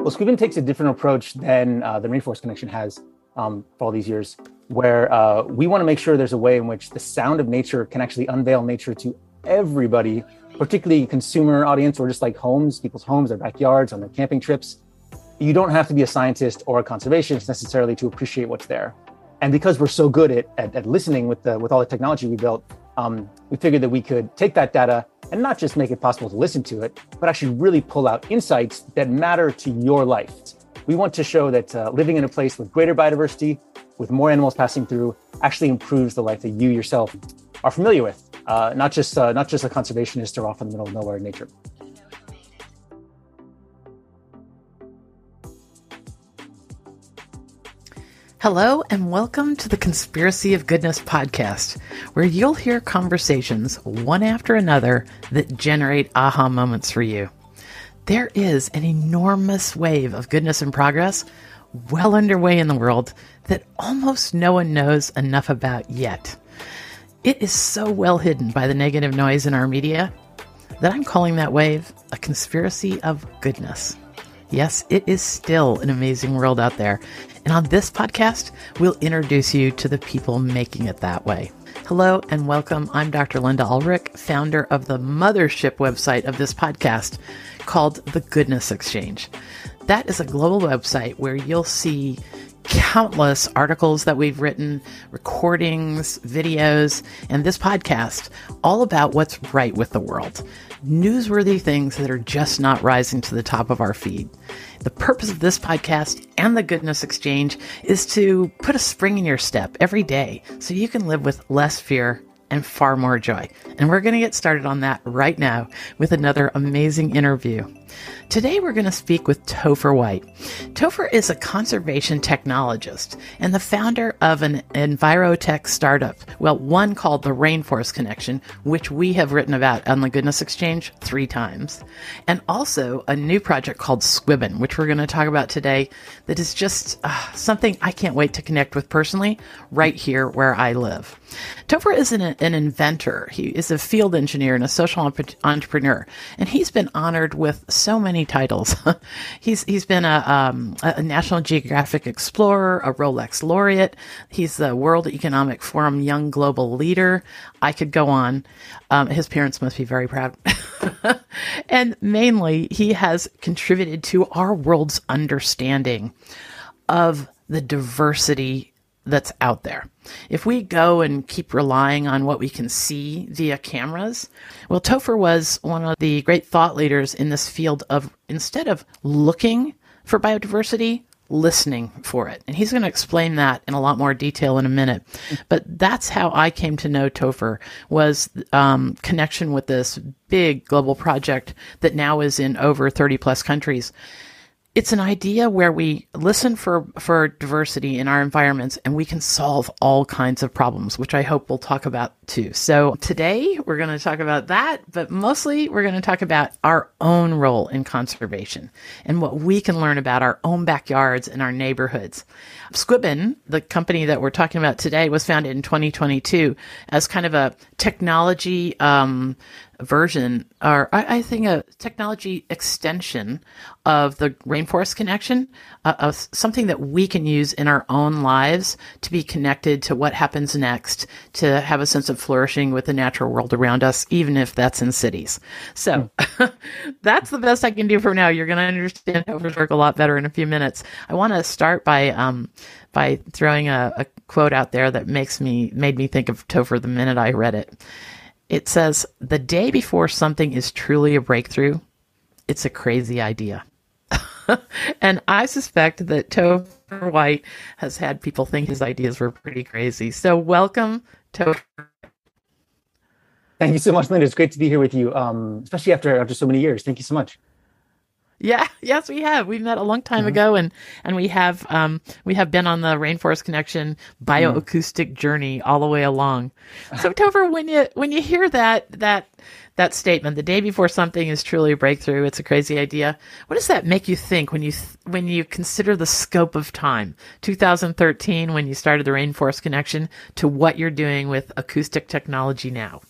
Well, Squibbon takes a different approach than uh, the Rainforest Connection has um, for all these years, where uh, we want to make sure there's a way in which the sound of nature can actually unveil nature to everybody, particularly consumer audience or just like homes, people's homes, their backyards, on their camping trips. You don't have to be a scientist or a conservationist necessarily to appreciate what's there. And because we're so good at, at, at listening with the with all the technology we built, um, we figured that we could take that data and not just make it possible to listen to it, but actually really pull out insights that matter to your life. We want to show that uh, living in a place with greater biodiversity, with more animals passing through, actually improves the life that you yourself are familiar with, uh, not just uh, not just a conservationist or off in the middle of nowhere in nature. Hello, and welcome to the Conspiracy of Goodness podcast, where you'll hear conversations one after another that generate aha moments for you. There is an enormous wave of goodness and progress well underway in the world that almost no one knows enough about yet. It is so well hidden by the negative noise in our media that I'm calling that wave a conspiracy of goodness. Yes, it is still an amazing world out there, and on this podcast, we'll introduce you to the people making it that way. Hello and welcome. I'm Dr. Linda Ulrich, founder of the mothership website of this podcast called The Goodness Exchange. That is a global website where you'll see countless articles that we've written, recordings, videos, and this podcast all about what's right with the world. Newsworthy things that are just not rising to the top of our feed. The purpose of this podcast and the Goodness Exchange is to put a spring in your step every day so you can live with less fear and far more joy. And we're going to get started on that right now with another amazing interview. Today, we're going to speak with Topher White. Topher is a conservation technologist and the founder of an envirotech startup. Well, one called the Rainforest Connection, which we have written about on the Goodness Exchange three times, and also a new project called Squibbon, which we're going to talk about today, that is just uh, something I can't wait to connect with personally right here where I live. Topher is an, an inventor. He is a field engineer and a social entrepreneur, and he's been honored with so many titles. he's he's been a, um, a National Geographic Explorer, a Rolex laureate. He's the World Economic Forum Young Global Leader. I could go on. Um, his parents must be very proud. and mainly, he has contributed to our world's understanding of the diversity that's out there. If we go and keep relying on what we can see via cameras, well, Topher was one of the great thought leaders in this field of instead of looking for biodiversity, listening for it. And he's going to explain that in a lot more detail in a minute. But that's how I came to know Topher was um, connection with this big global project that now is in over 30 plus countries it's an idea where we listen for for diversity in our environments and we can solve all kinds of problems which i hope we'll talk about too. So today we're going to talk about that but mostly we're going to talk about our own role in conservation and what we can learn about our own backyards and our neighborhoods. Squibbon the company that we're talking about today was founded in 2022 as kind of a technology um, version, or I, I, think a technology extension of the Rainforest Connection, uh, of something that we can use in our own lives to be connected to what happens next, to have a sense of flourishing with the natural world around us, even if that's in cities. So hmm. that's the best I can do for now. You're going to understand Topher's work a lot better in a few minutes. I want to start by um, by throwing a, a quote out there that makes me made me think of Topher the minute I read it. It says, the day before something is truly a breakthrough, it's a crazy idea. and I suspect that Topher White has had people think his ideas were pretty crazy. So welcome, Topher. Thank you so much, Linda. It's great to be here with you, um, especially after after so many years. Thank you so much. Yeah, yes, we have. We met a long time mm-hmm. ago, and and we have um we have been on the Rainforest Connection bioacoustic mm-hmm. journey all the way along. So, Topher, when you when you hear that that that statement, the day before something is truly a breakthrough, it's a crazy idea. What does that make you think when you th- when you consider the scope of time, 2013, when you started the Rainforest Connection, to what you're doing with acoustic technology now?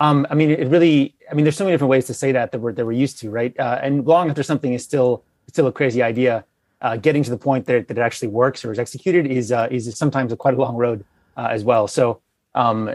Um, I mean, it really, I mean, there's so many different ways to say that that we're, that we're used to, right? Uh, and long after something is still still a crazy idea. Uh, getting to the point that, that it actually works or is executed is uh, is sometimes a quite a long road uh, as well. So um,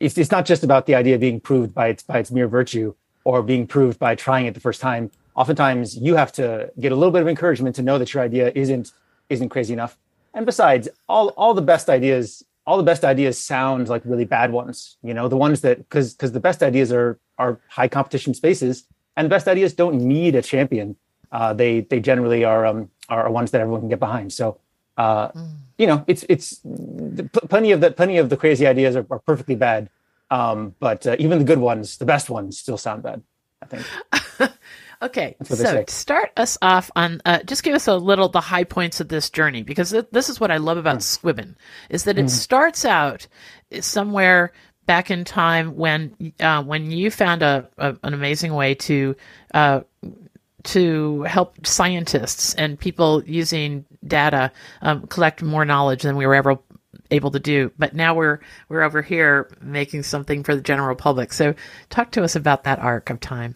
it's, it's not just about the idea being proved by its by its mere virtue or being proved by trying it the first time. Oftentimes, you have to get a little bit of encouragement to know that your idea isn't isn't crazy enough. And besides, all all the best ideas all the best ideas sound like really bad ones. You know, the ones that because because the best ideas are are high competition spaces, and the best ideas don't need a champion. Uh, they they generally are um are ones that everyone can get behind. So uh, mm. you know, it's it's plenty of the plenty of the crazy ideas are, are perfectly bad, um, but uh, even the good ones, the best ones, still sound bad. I think. Okay, so start us off on uh, just give us a little the high points of this journey because th- this is what I love about mm. Squibbon is that it mm. starts out somewhere back in time when uh, when you found a, a, an amazing way to uh, to help scientists and people using data um, collect more knowledge than we were ever able to do but now we're we're over here making something for the general public so talk to us about that arc of time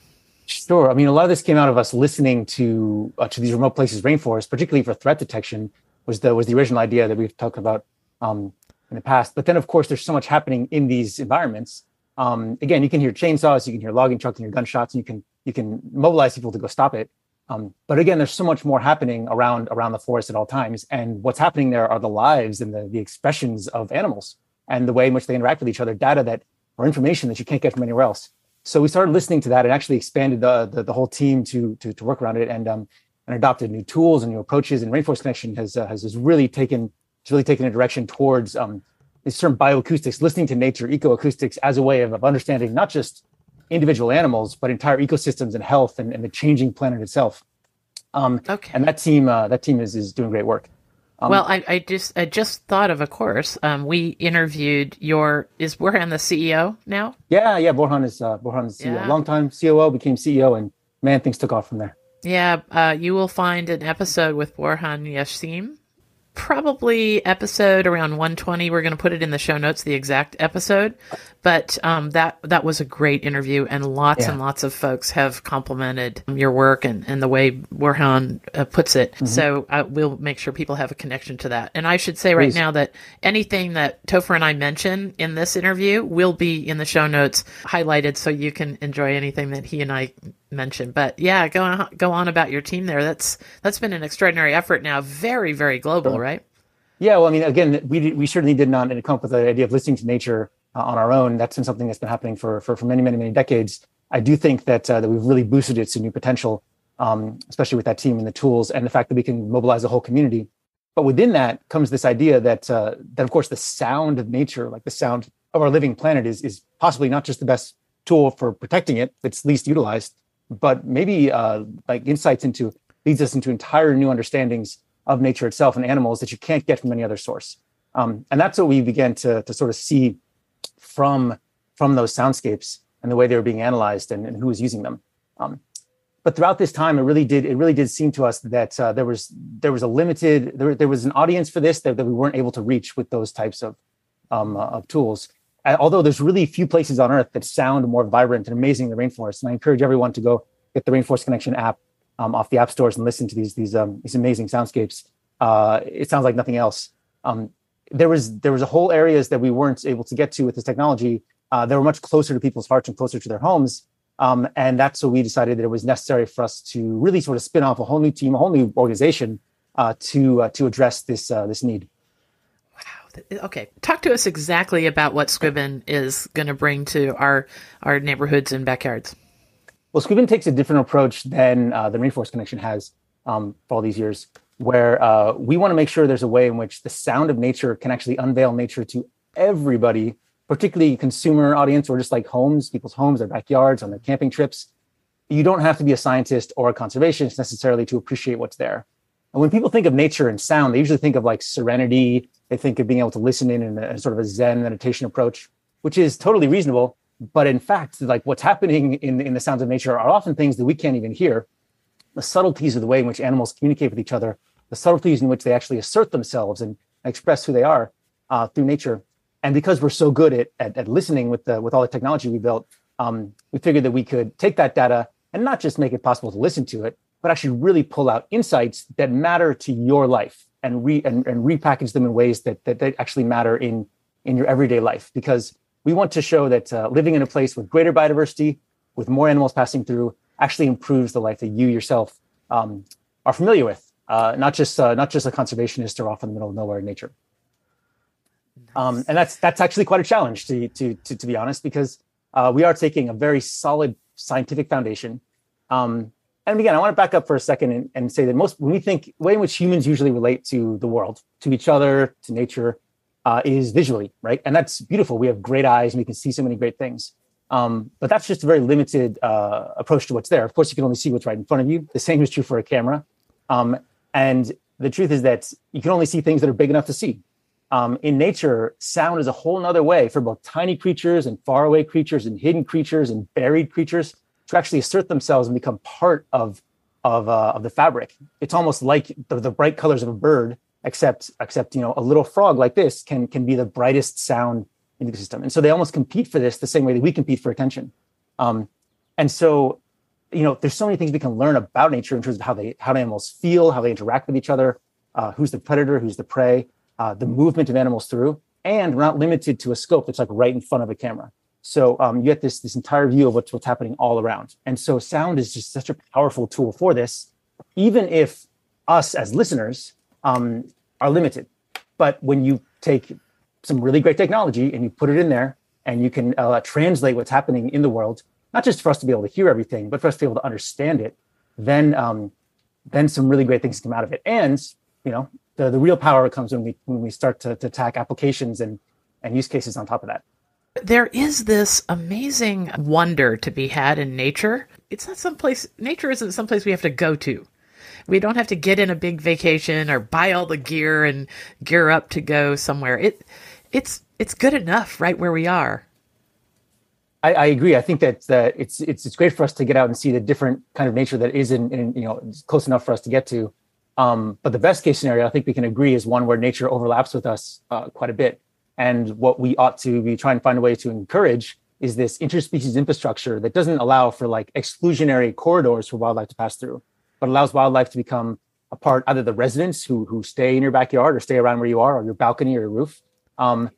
Sure. I mean, a lot of this came out of us listening to uh, to these remote places, rainforests, particularly for threat detection, was the was the original idea that we've talked about um, in the past. But then, of course, there's so much happening in these environments. Um, again, you can hear chainsaws, you can hear logging trucks, and hear gunshots, and you can you can mobilize people to go stop it. Um, but again, there's so much more happening around around the forest at all times, and what's happening there are the lives and the the expressions of animals and the way in which they interact with each other, data that or information that you can't get from anywhere else so we started listening to that and actually expanded the the, the whole team to, to, to work around it and um and adopted new tools and new approaches. And Rainforest Connection has uh, has, has really taken has really taken a direction towards um, this term bioacoustics, listening to nature, ecoacoustics as a way of, of understanding not just individual animals but entire ecosystems and health and, and the changing planet itself. Um, okay. And that team uh, that team is is doing great work. Um, well, I, I, just I just thought of a course. Um, we interviewed your is Bourhan the CEO now? Yeah, yeah. Bourhan is uh, Bourhan is CEO. Yeah. Long time COO became CEO, and man, things took off from there. Yeah, uh, you will find an episode with Bourhan Yassin probably episode around 120. We're going to put it in the show notes, the exact episode. But um, that that was a great interview, and lots yeah. and lots of folks have complimented your work and, and the way Bourhan uh, puts it. Mm-hmm. So I, we'll make sure people have a connection to that. And I should say Please. right now that anything that Topher and I mention in this interview will be in the show notes highlighted, so you can enjoy anything that he and I mention. But yeah, go on, go on about your team there. That's that's been an extraordinary effort now, very very global, right? Yeah, well, I mean, again, we we certainly did not come up with the idea of listening to nature uh, on our own. That's been something that's been happening for for, for many many many decades. I do think that uh, that we've really boosted its new potential, um, especially with that team and the tools and the fact that we can mobilize a whole community. But within that comes this idea that uh, that of course the sound of nature, like the sound of our living planet, is is possibly not just the best tool for protecting it; it's least utilized but maybe uh, like insights into leads us into entire new understandings of nature itself and animals that you can't get from any other source. Um, and that's what we began to, to sort of see from from those soundscapes and the way they were being analyzed and, and who was using them. Um, but throughout this time, it really did it really did seem to us that uh, there was there was a limited there, there was an audience for this that, that we weren't able to reach with those types of um, uh, of tools although there's really few places on earth that sound more vibrant and amazing than the rainforest. And I encourage everyone to go get the Rainforest Connection app um, off the app stores and listen to these these um, these amazing soundscapes. Uh, it sounds like nothing else. Um, there was there was a whole areas that we weren't able to get to with this technology. Uh, they were much closer to people's hearts and closer to their homes. Um, and that's so we decided that it was necessary for us to really sort of spin off a whole new team, a whole new organization uh, to uh, to address this uh, this need okay. Talk to us exactly about what squibbon is going to bring to our our neighborhoods and backyards. Well squibbon takes a different approach than uh, the rainforest connection has um, for all these years where uh, we want to make sure there's a way in which the sound of nature can actually unveil nature to everybody particularly consumer audience or just like homes people's homes their backyards on their camping trips. You don't have to be a scientist or a conservationist necessarily to appreciate what's there and when people think of nature and sound, they usually think of like serenity. They think of being able to listen in in a, sort of a Zen meditation approach, which is totally reasonable. But in fact, like what's happening in, in the sounds of nature are often things that we can't even hear. The subtleties of the way in which animals communicate with each other, the subtleties in which they actually assert themselves and express who they are uh, through nature. And because we're so good at, at, at, listening with the with all the technology we built, um, we figured that we could take that data and not just make it possible to listen to it, but actually really pull out insights that matter to your life and re and, and repackage them in ways that, that that actually matter in in your everyday life. Because we want to show that uh, living in a place with greater biodiversity with more animals passing through actually improves the life that you yourself um, are familiar with uh, not just uh, not just a conservationist or off in the middle of nowhere in nature. Um, and that's that's actually quite a challenge to to to, to be honest because uh, we are taking a very solid scientific foundation. Um, and again, I want to back up for a second and, and say that most when we think the way in which humans usually relate to the world, to each other, to nature, uh, is visually, right? And that's beautiful. We have great eyes and we can see so many great things. Um, but that's just a very limited uh, approach to what's there. Of course, you can only see what's right in front of you. The same is true for a camera. Um, and the truth is that you can only see things that are big enough to see. Um, in nature, sound is a whole nother way for both tiny creatures and faraway creatures and hidden creatures and buried creatures to actually assert themselves and become part of of uh, of the fabric. It's almost like the, the bright colors of a bird, except except you know a little frog like this can can be the brightest sound in the system. And so they almost compete for this the same way that we compete for attention. Um, and so you know there's so many things we can learn about nature in terms of how they how animals feel, how they interact with each other, uh, who's the predator, who's the prey, uh, the movement of animals through, and we're not limited to a scope that's like right in front of a camera. So um, you get this this entire view of what's what's happening all around. And so sound is just such a powerful tool for this, even if us as listeners um, are limited. But when you take some really great technology and you put it in there, and you can uh, translate what's happening in the world, not just for us to be able to hear everything, but for us to be able to understand it, then um, then some really great things come out of it. And you know, the, the real power comes when we when we start to, to attack applications and and use cases on top of that. There is this amazing wonder to be had in nature. It's not someplace, nature isn't someplace we have to go to. We don't have to get in a big vacation or buy all the gear and gear up to go somewhere. It, it's, it's good enough right where we are. I, I, agree. I think that uh, it's it's it's great for us to get out and see the different kind of nature that is in, in you know close enough for us to get to. Um, but the best case scenario, I think we can agree, is one where nature overlaps with us uh, quite a bit. And what we ought to be trying to find a way to encourage is this interspecies infrastructure that doesn't allow for like exclusionary corridors for wildlife to pass through, but allows wildlife to become a part either the residents who who stay in your backyard or stay around where you are or your balcony or your roof, um,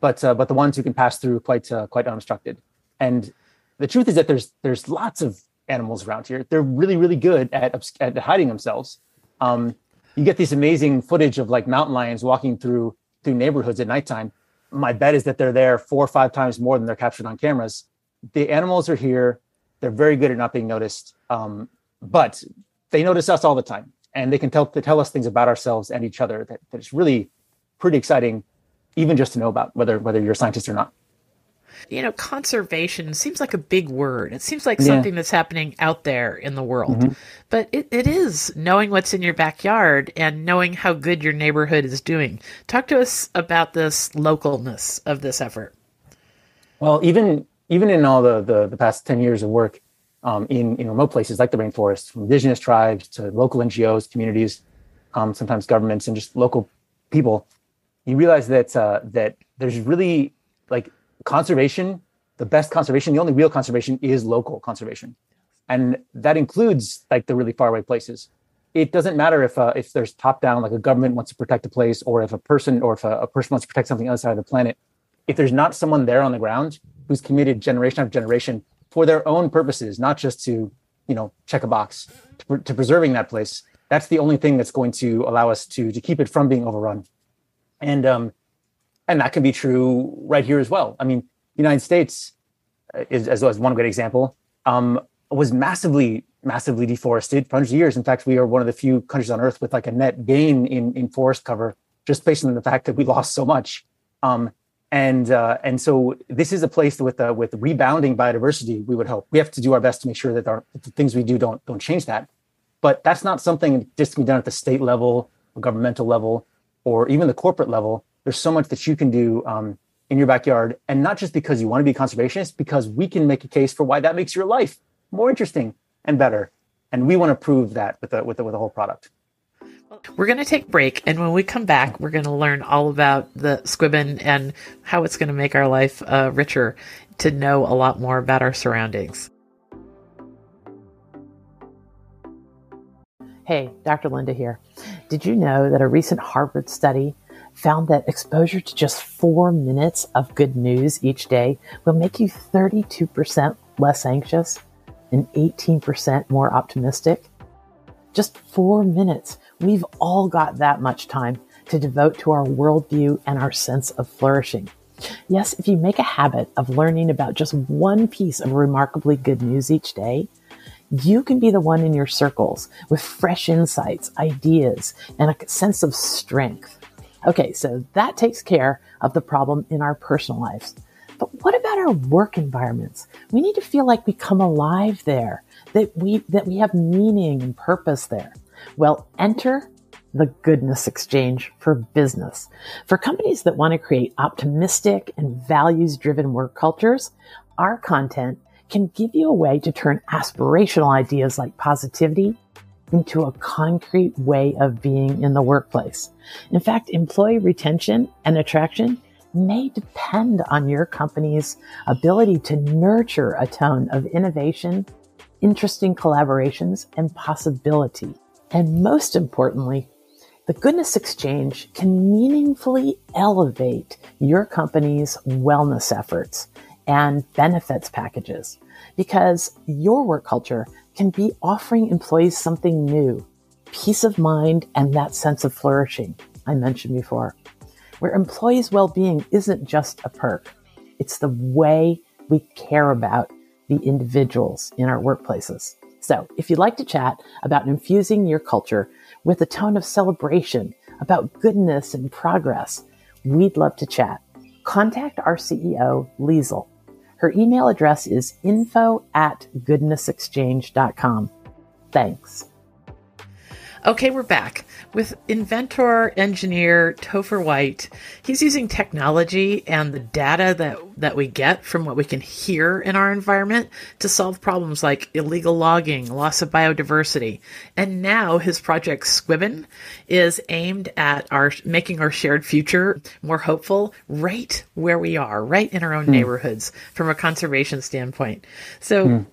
but uh, but the ones who can pass through quite uh, quite unobstructed. And the truth is that there's there's lots of animals around here. They're really really good at at hiding themselves. Um, you get these amazing footage of like mountain lions walking through through neighborhoods at nighttime my bet is that they're there four or five times more than they're captured on cameras. The animals are here. They're very good at not being noticed, um, but they notice us all the time, and they can tell they tell us things about ourselves and each other that, that is really pretty exciting, even just to know about whether whether you're a scientist or not you know, conservation seems like a big word. It seems like yeah. something that's happening out there in the world. Mm-hmm. But it, it is knowing what's in your backyard and knowing how good your neighborhood is doing. Talk to us about this localness of this effort. Well, even even in all the the, the past 10 years of work um, in, in remote places like the rainforest, from indigenous tribes to local NGOs, communities, um, sometimes governments, and just local people, you realize that uh, that there's really like conservation, the best conservation, the only real conservation is local conservation. And that includes like the really far away places. It doesn't matter if uh, if there's top down, like a government wants to protect a place, or if a person or if a, a person wants to protect something outside of the planet. If there's not someone there on the ground who's committed generation after generation for their own purposes, not just to you know check a box to, to preserving that place, that's the only thing that's going to allow us to to keep it from being overrun. And um, and that can be true right here as well. I mean, United States uh, is as, as one great example um, was massively massively deforested for hundreds of years. In fact, we are one of the few countries on Earth with like a net gain in in forest cover, just based on the fact that we lost so much. Um, and uh, and so this is a place with uh, with rebounding biodiversity. We would hope we have to do our best to make sure that, our, that the things we do don't don't change that. But that's not something just to be done at the state level, or governmental level, or even the corporate level there's so much that you can do um, in your backyard and not just because you want to be a conservationist because we can make a case for why that makes your life more interesting and better and we want to prove that with the with the, with the whole product we're going to take a break and when we come back we're going to learn all about the squibbon and how it's going to make our life uh, richer to know a lot more about our surroundings Hey, Dr. Linda here. Did you know that a recent Harvard study found that exposure to just four minutes of good news each day will make you 32% less anxious and 18% more optimistic? Just four minutes. We've all got that much time to devote to our worldview and our sense of flourishing. Yes, if you make a habit of learning about just one piece of remarkably good news each day, you can be the one in your circles with fresh insights, ideas, and a sense of strength. Okay, so that takes care of the problem in our personal lives. But what about our work environments? We need to feel like we come alive there, that we, that we have meaning and purpose there. Well, enter the goodness exchange for business. For companies that want to create optimistic and values driven work cultures, our content can give you a way to turn aspirational ideas like positivity into a concrete way of being in the workplace. In fact, employee retention and attraction may depend on your company's ability to nurture a tone of innovation, interesting collaborations, and possibility. And most importantly, the Goodness Exchange can meaningfully elevate your company's wellness efforts and benefits packages because your work culture can be offering employees something new, peace of mind, and that sense of flourishing I mentioned before, where employees' well being isn't just a perk, it's the way we care about the individuals in our workplaces. So, if you'd like to chat about infusing your culture with a tone of celebration, about goodness and progress, we'd love to chat. Contact our CEO, Liesl, her email address is info at goodnessexchange.com. Thanks. Okay, we're back with inventor engineer Topher White. He's using technology and the data that, that we get from what we can hear in our environment to solve problems like illegal logging, loss of biodiversity. And now his project Squibbon is aimed at our making our shared future more hopeful right where we are, right in our own mm. neighborhoods from a conservation standpoint. So mm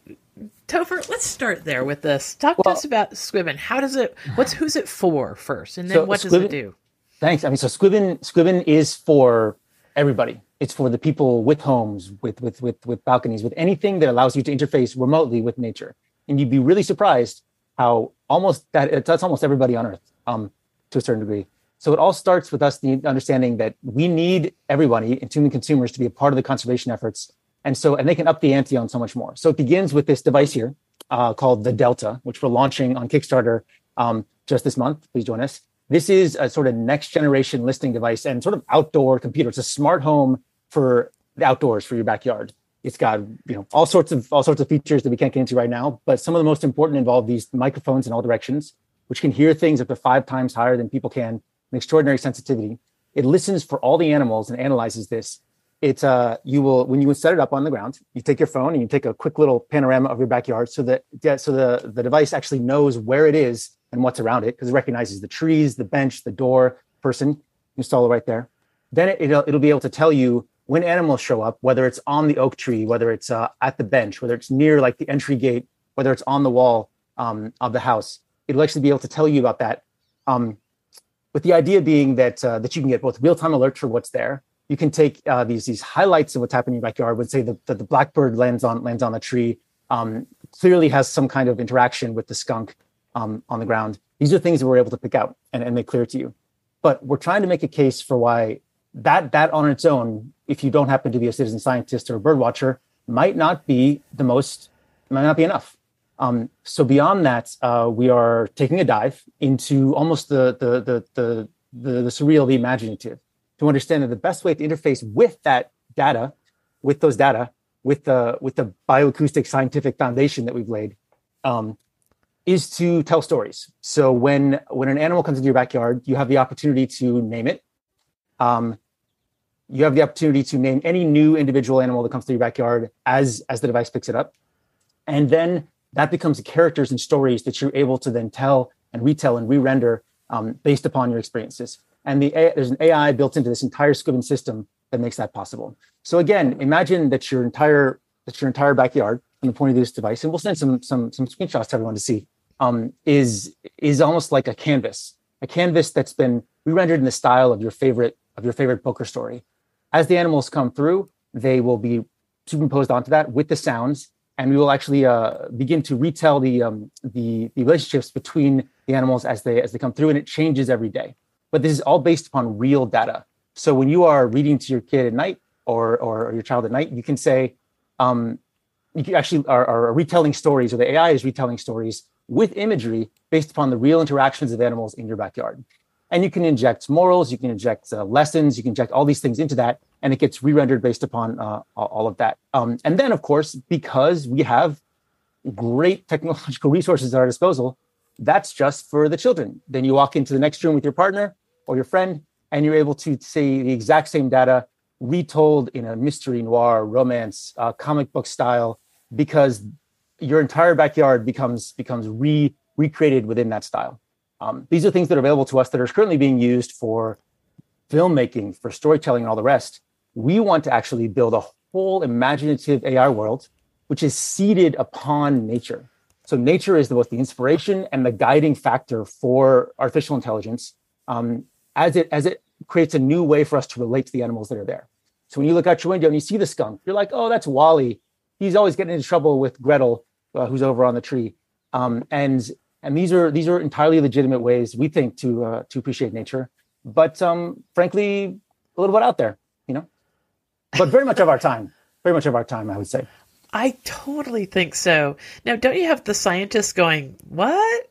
Topher, let's start there with this. Talk well, to us about Squibbon. How does it? What's who's it for first, and then so what does it do? Thanks. I mean, so Squibbon Squibbon is for everybody. It's for the people with homes, with with with with balconies, with anything that allows you to interface remotely with nature. And you'd be really surprised how almost that that's almost everybody on Earth, um, to a certain degree. So it all starts with us the understanding that we need everybody, including consumers, to be a part of the conservation efforts and so, and they can up the ante on so much more. So it begins with this device here uh, called the Delta, which we're launching on Kickstarter um, just this month. Please join us. This is a sort of next generation listening device and sort of outdoor computer. It's a smart home for the outdoors for your backyard. It's got you know all sorts of all sorts of features that we can't get into right now, but some of the most important involve these microphones in all directions, which can hear things up to five times higher than people can, an extraordinary sensitivity. It listens for all the animals and analyzes this it's uh you will when you set it up on the ground you take your phone and you take a quick little panorama of your backyard so that yeah so the the device actually knows where it is and what's around it because it recognizes the trees the bench the door person. Install it right there. Then it, will it'll be able to tell you when animals show up whether it's on the oak tree whether it's uh, at the bench whether it's near like the entry gate whether it's on the wall um, of the house. It'll actually be able to tell you about that. Um, with the idea being that uh, that you can get both real-time alerts for what's there you can take uh, these these highlights of what's happening in your backyard. Would say that the, the, blackbird lands on lands on the tree, um, clearly has some kind of interaction with the skunk um, on the ground. These are things that we're able to pick out and, and make clear to you. But we're trying to make a case for why that that on its own, if you don't happen to be a citizen scientist or a bird watcher, might not be the most might not be enough. Um, so beyond that, uh, we are taking a dive into almost the the the the, the, the surreal, the imaginative to understand that the best way to interface with that data, with those data, with the with the bioacoustic scientific foundation that we've laid, um, is to tell stories. So when when an animal comes into your backyard, you have the opportunity to name it. Um, you have the opportunity to name any new individual animal that comes to your backyard as as the device picks it up, and then that becomes the characters and stories that you're able to then tell and retell and re-render um, based upon your experiences. And the there's an AI built into this entire Squibbon system that makes that possible. So again, imagine that your entire that your entire backyard from the point of view of this device, and we'll send some some some screenshots to everyone to see. um, is is almost like a canvas, a canvas that's been re-rendered in the style of your favorite of your favorite poker story. As the animals come through, they will be superimposed onto that with the sounds, and we will actually uh, begin to retell the, um, the the relationships between the animals as they as they come through, and it changes every day. But this is all based upon real data. So when you are reading to your kid at night or or, your child at night, you can say, um, you actually are, are retelling stories, or the AI is retelling stories with imagery based upon the real interactions of animals in your backyard. And you can inject morals, you can inject uh, lessons, you can inject all these things into that, and it gets re-rendered based upon uh, all of that. Um, and then, of course, because we have great technological resources at our disposal, that's just for the children. Then you walk into the next room with your partner or your friend, and you're able to see the exact same data retold in a mystery noir, romance, uh, comic book style, because your entire backyard becomes becomes re recreated within that style. Um, these are things that are available to us that are currently being used for filmmaking, for storytelling, and all the rest. We want to actually build a whole imaginative AI world, which is seeded upon nature. So nature is both the inspiration and the guiding factor for artificial intelligence, um, as it as it creates a new way for us to relate to the animals that are there. So when you look out your window and you see the skunk, you're like, oh, that's WALL-E. He's always getting into trouble with Gretel, uh, who's over on the tree. Um, and and these are these are entirely legitimate ways we think to uh, to appreciate nature, but um, frankly, a little bit out there, you know. But very much of our time, very much of our time, I would say. I totally think so. Now, don't you have the scientists going, "What?"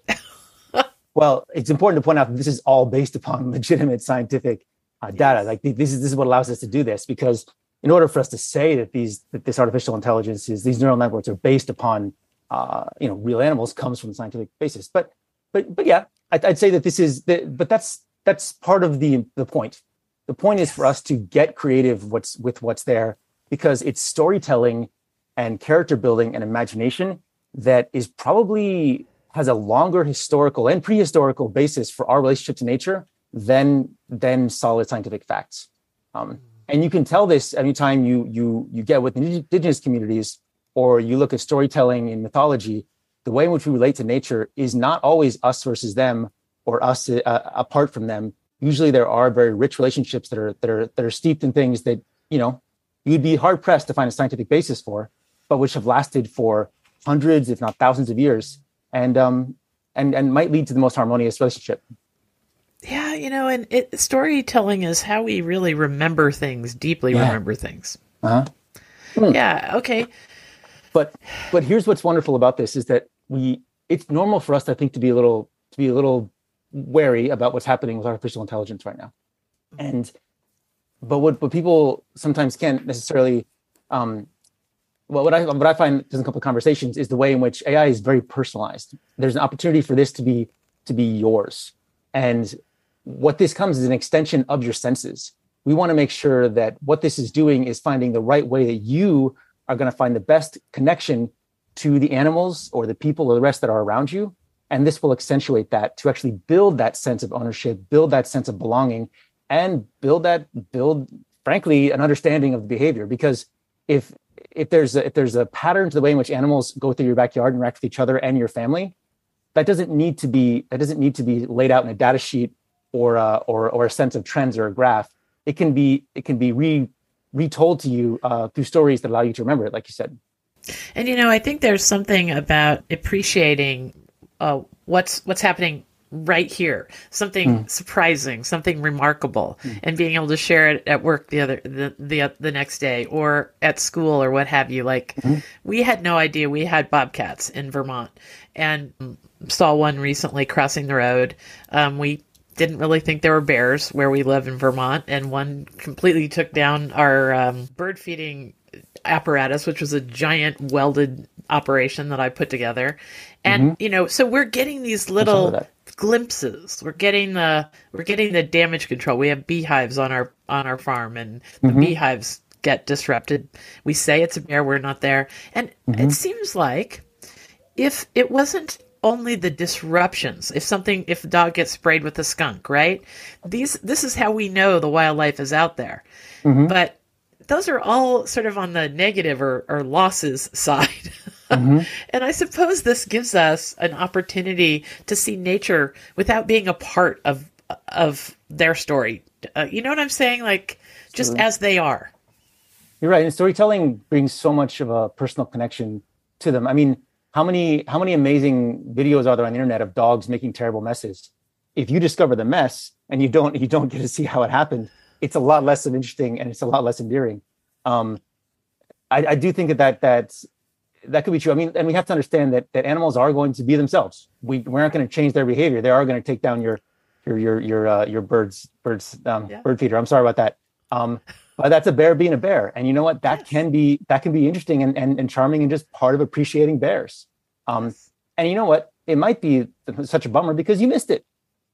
well, it's important to point out that this is all based upon legitimate scientific uh, data. Like this is this is what allows us to do this because in order for us to say that these that this artificial intelligence is these neural networks are based upon uh, you know real animals comes from the scientific basis. But but but yeah, I'd, I'd say that this is the, but that's that's part of the the point. The point is for us to get creative what's with what's there because it's storytelling and character building and imagination that is probably has a longer historical and prehistorical basis for our relationship to nature than than solid scientific facts. Um, and you can tell this anytime you you you get with indigenous communities or you look at storytelling in mythology. The way in which we relate to nature is not always us versus them or us uh, apart from them. Usually, there are very rich relationships that are that are that are steeped in things that you know you'd be hard pressed to find a scientific basis for, but which have lasted for hundreds, if not thousands, of years, and um and and might lead to the most harmonious relationship. Yeah, you know, and it, storytelling is how we really remember things, deeply yeah. remember things. Uh-huh. Hmm. Yeah. Okay. But but here's what's wonderful about this is that we it's normal for us I think to be a little to be a little wary about what's happening with artificial intelligence right now. And but what what people sometimes can't necessarily um well, what I what I find in a couple of conversations is the way in which AI is very personalized. There's an opportunity for this to be to be yours, and what this comes is an extension of your senses. We want to make sure that what this is doing is finding the right way that you are going to find the best connection to the animals or the people or the rest that are around you. And this will accentuate that to actually build that sense of ownership, build that sense of belonging, and build that, build, frankly, an understanding of the behavior. Because if if there's a, if there's a pattern to the way in which animals go through your backyard and interact with each other and your family, that doesn't need to be that doesn't need to be laid out in a data sheet or uh, or or a sense of trends or a graph. It can be it can be re retold to you uh, through stories that allow you to remember it, like you said. And you know, I think there's something about appreciating uh, what's what's happening right here, something mm. surprising, something remarkable, mm. and being able to share it at work the other the the, the next day or at school or what have you. Like mm-hmm. we had no idea we had bobcats in Vermont, and saw one recently crossing the road. Um, we didn't really think there were bears where we live in Vermont, and one completely took down our um, bird feeding apparatus, which was a giant welded operation that I put together. And mm-hmm. you know, so we're getting these little glimpses. We're getting the we're getting the damage control. We have beehives on our on our farm, and the mm-hmm. beehives get disrupted. We say it's a bear, we're not there, and mm-hmm. it seems like if it wasn't only the disruptions. If something, if a dog gets sprayed with a skunk, right? These, this is how we know the wildlife is out there. Mm-hmm. But those are all sort of on the negative or, or losses side. Mm-hmm. and I suppose this gives us an opportunity to see nature without being a part of of their story. Uh, you know what I'm saying? Like just sure. as they are. You're right. And storytelling brings so much of a personal connection to them. I mean, how many how many amazing videos are there on the internet of dogs making terrible messes? If you discover the mess and you don't you don't get to see how it happened, it's a lot less interesting and it's a lot less endearing. Um, I, I do think that, that that's that could be true. I mean, and we have to understand that that animals are going to be themselves. We we're not going to change their behavior. They are going to take down your your your your uh, your birds birds um, yeah. bird feeder. I'm sorry about that. Um, but that's a bear being a bear, and you know what? That yes. can be that can be interesting and, and and charming and just part of appreciating bears. Um, yes. and you know what? It might be such a bummer because you missed it.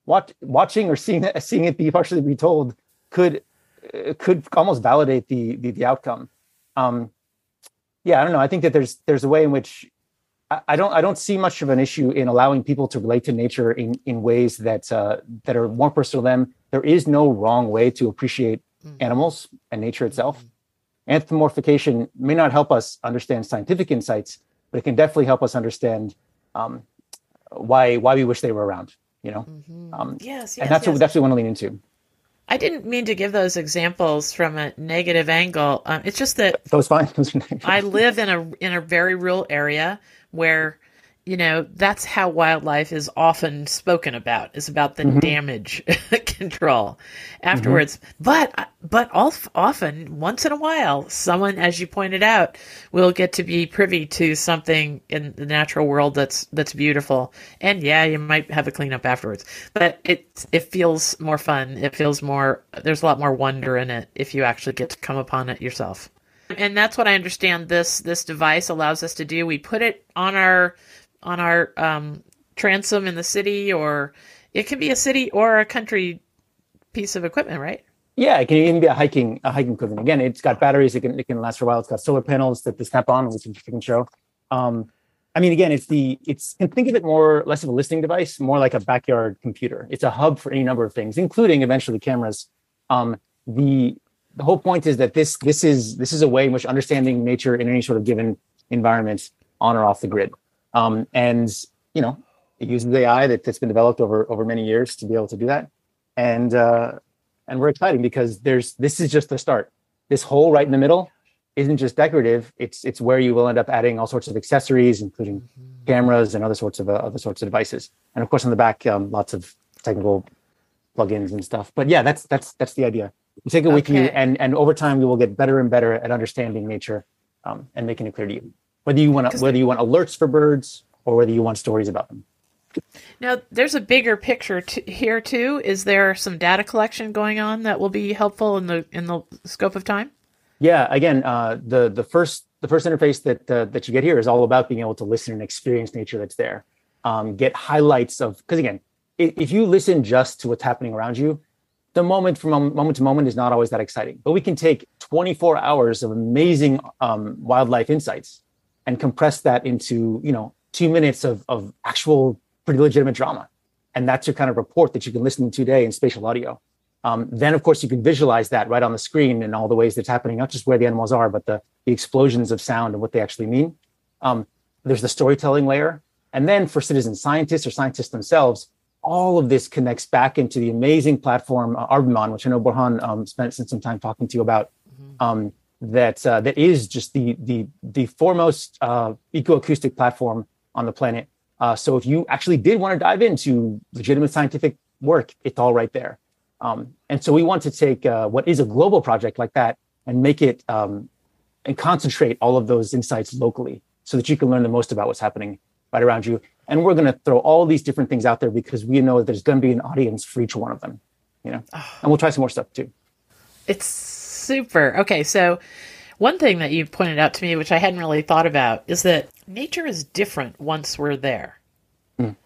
Watch, watching or seeing it, seeing it be partially retold could uh, could almost validate the the, the outcome. Um, yeah, I don't know. I think that there's there's a way in which I, I, don't I don't see much of an issue in allowing people to relate to nature in in ways that uh, that are more personal to them. There is no wrong way to appreciate mm-hmm. animals and nature itself. Mm-hmm. Anthropomorphication may not help us understand scientific insights, but it can definitely help us understand um, why why we wish they were around. You know, mm-hmm. um, yes, yes, and that's yes. what that's what we want to lean into. I didn't mean to give those examples from a negative angle. Um, it's just that those fine. I live in a in a very rural area where you know that's how wildlife is often spoken about is about the mm-hmm. damage control afterwards. Mm-hmm. but but often once in a while someone as you pointed out will get to be privy to something in the natural world that's that's beautiful. And yeah you might have a cleanup afterwards. But it it feels more fun. It feels more there's a lot more wonder in it if you actually get to come upon it yourself. And that's what i understand this this device allows us to do. We put it on our on our um, transom in the city, or it can be a city or a country piece of equipment, right? Yeah, it can even be a hiking a hiking equipment. Again, it's got batteries. It can it can last for a while. It's got solar panels that the snap on, which you can show. Um, I mean, again, it's the it's can think of it more less of a listening device, more like a backyard computer. It's a hub for any number of things, including eventually cameras. Um, the the whole point is that this this is this is a way in which understanding nature in any sort of given environment on or off the grid. Um, and you know, it uses AI that, that's been developed over over many years to be able to do that. And uh, and we're excited because there's this is just the start. This hole right in the middle isn't just decorative. It's it's where you will end up adding all sorts of accessories, including cameras and other sorts of uh, other sorts of devices. And of course, on the back, um, lots of technical plugins and stuff. But yeah, that's that's that's the idea. You take it okay. with you, and and over time, you will get better and better at understanding nature um, and making it clear to you whether you want whether you want alerts for birds or whether you want stories about them. Now, there's a bigger picture here too. Is there some data collection going on that will be helpful in the in the scope of time? Yeah, again, uh, the the first the first interface that uh, that you get here is all about being able to listen and experience nature that's there. Um, get highlights of because again, if, if you listen just to what's happening around you, the moment from moment to moment is not always that exciting. But we can take 24 hours of amazing um, wildlife insights and compress that into you know two minutes of, of actual pretty legitimate drama and that's your kind of report that you can listen to today in spatial audio um, then of course you can visualize that right on the screen in all the ways that's happening not just where the animals are but the, the explosions of sound and what they actually mean um, there's the storytelling layer and then for citizen scientists or scientists themselves all of this connects back into the amazing platform uh, Arbimon, which I know Bourhan um, spent some time talking to you about. Mm-hmm. Um, that uh, that is just the the the foremost uh, ecoacoustic platform on the planet. Uh, so if you actually did want to dive into legitimate scientific work, it's all right there. Um, and so we want to take uh, what is a global project like that and make it um, and concentrate all of those insights locally, so that you can learn the most about what's happening right around you. And we're going to throw all these different things out there because we know that there's going to be an audience for each one of them. You know, oh. and we'll try some more stuff too. It's super. Okay, so one thing that you pointed out to me, which I hadn't really thought about, is that nature is different once we're there. Mm.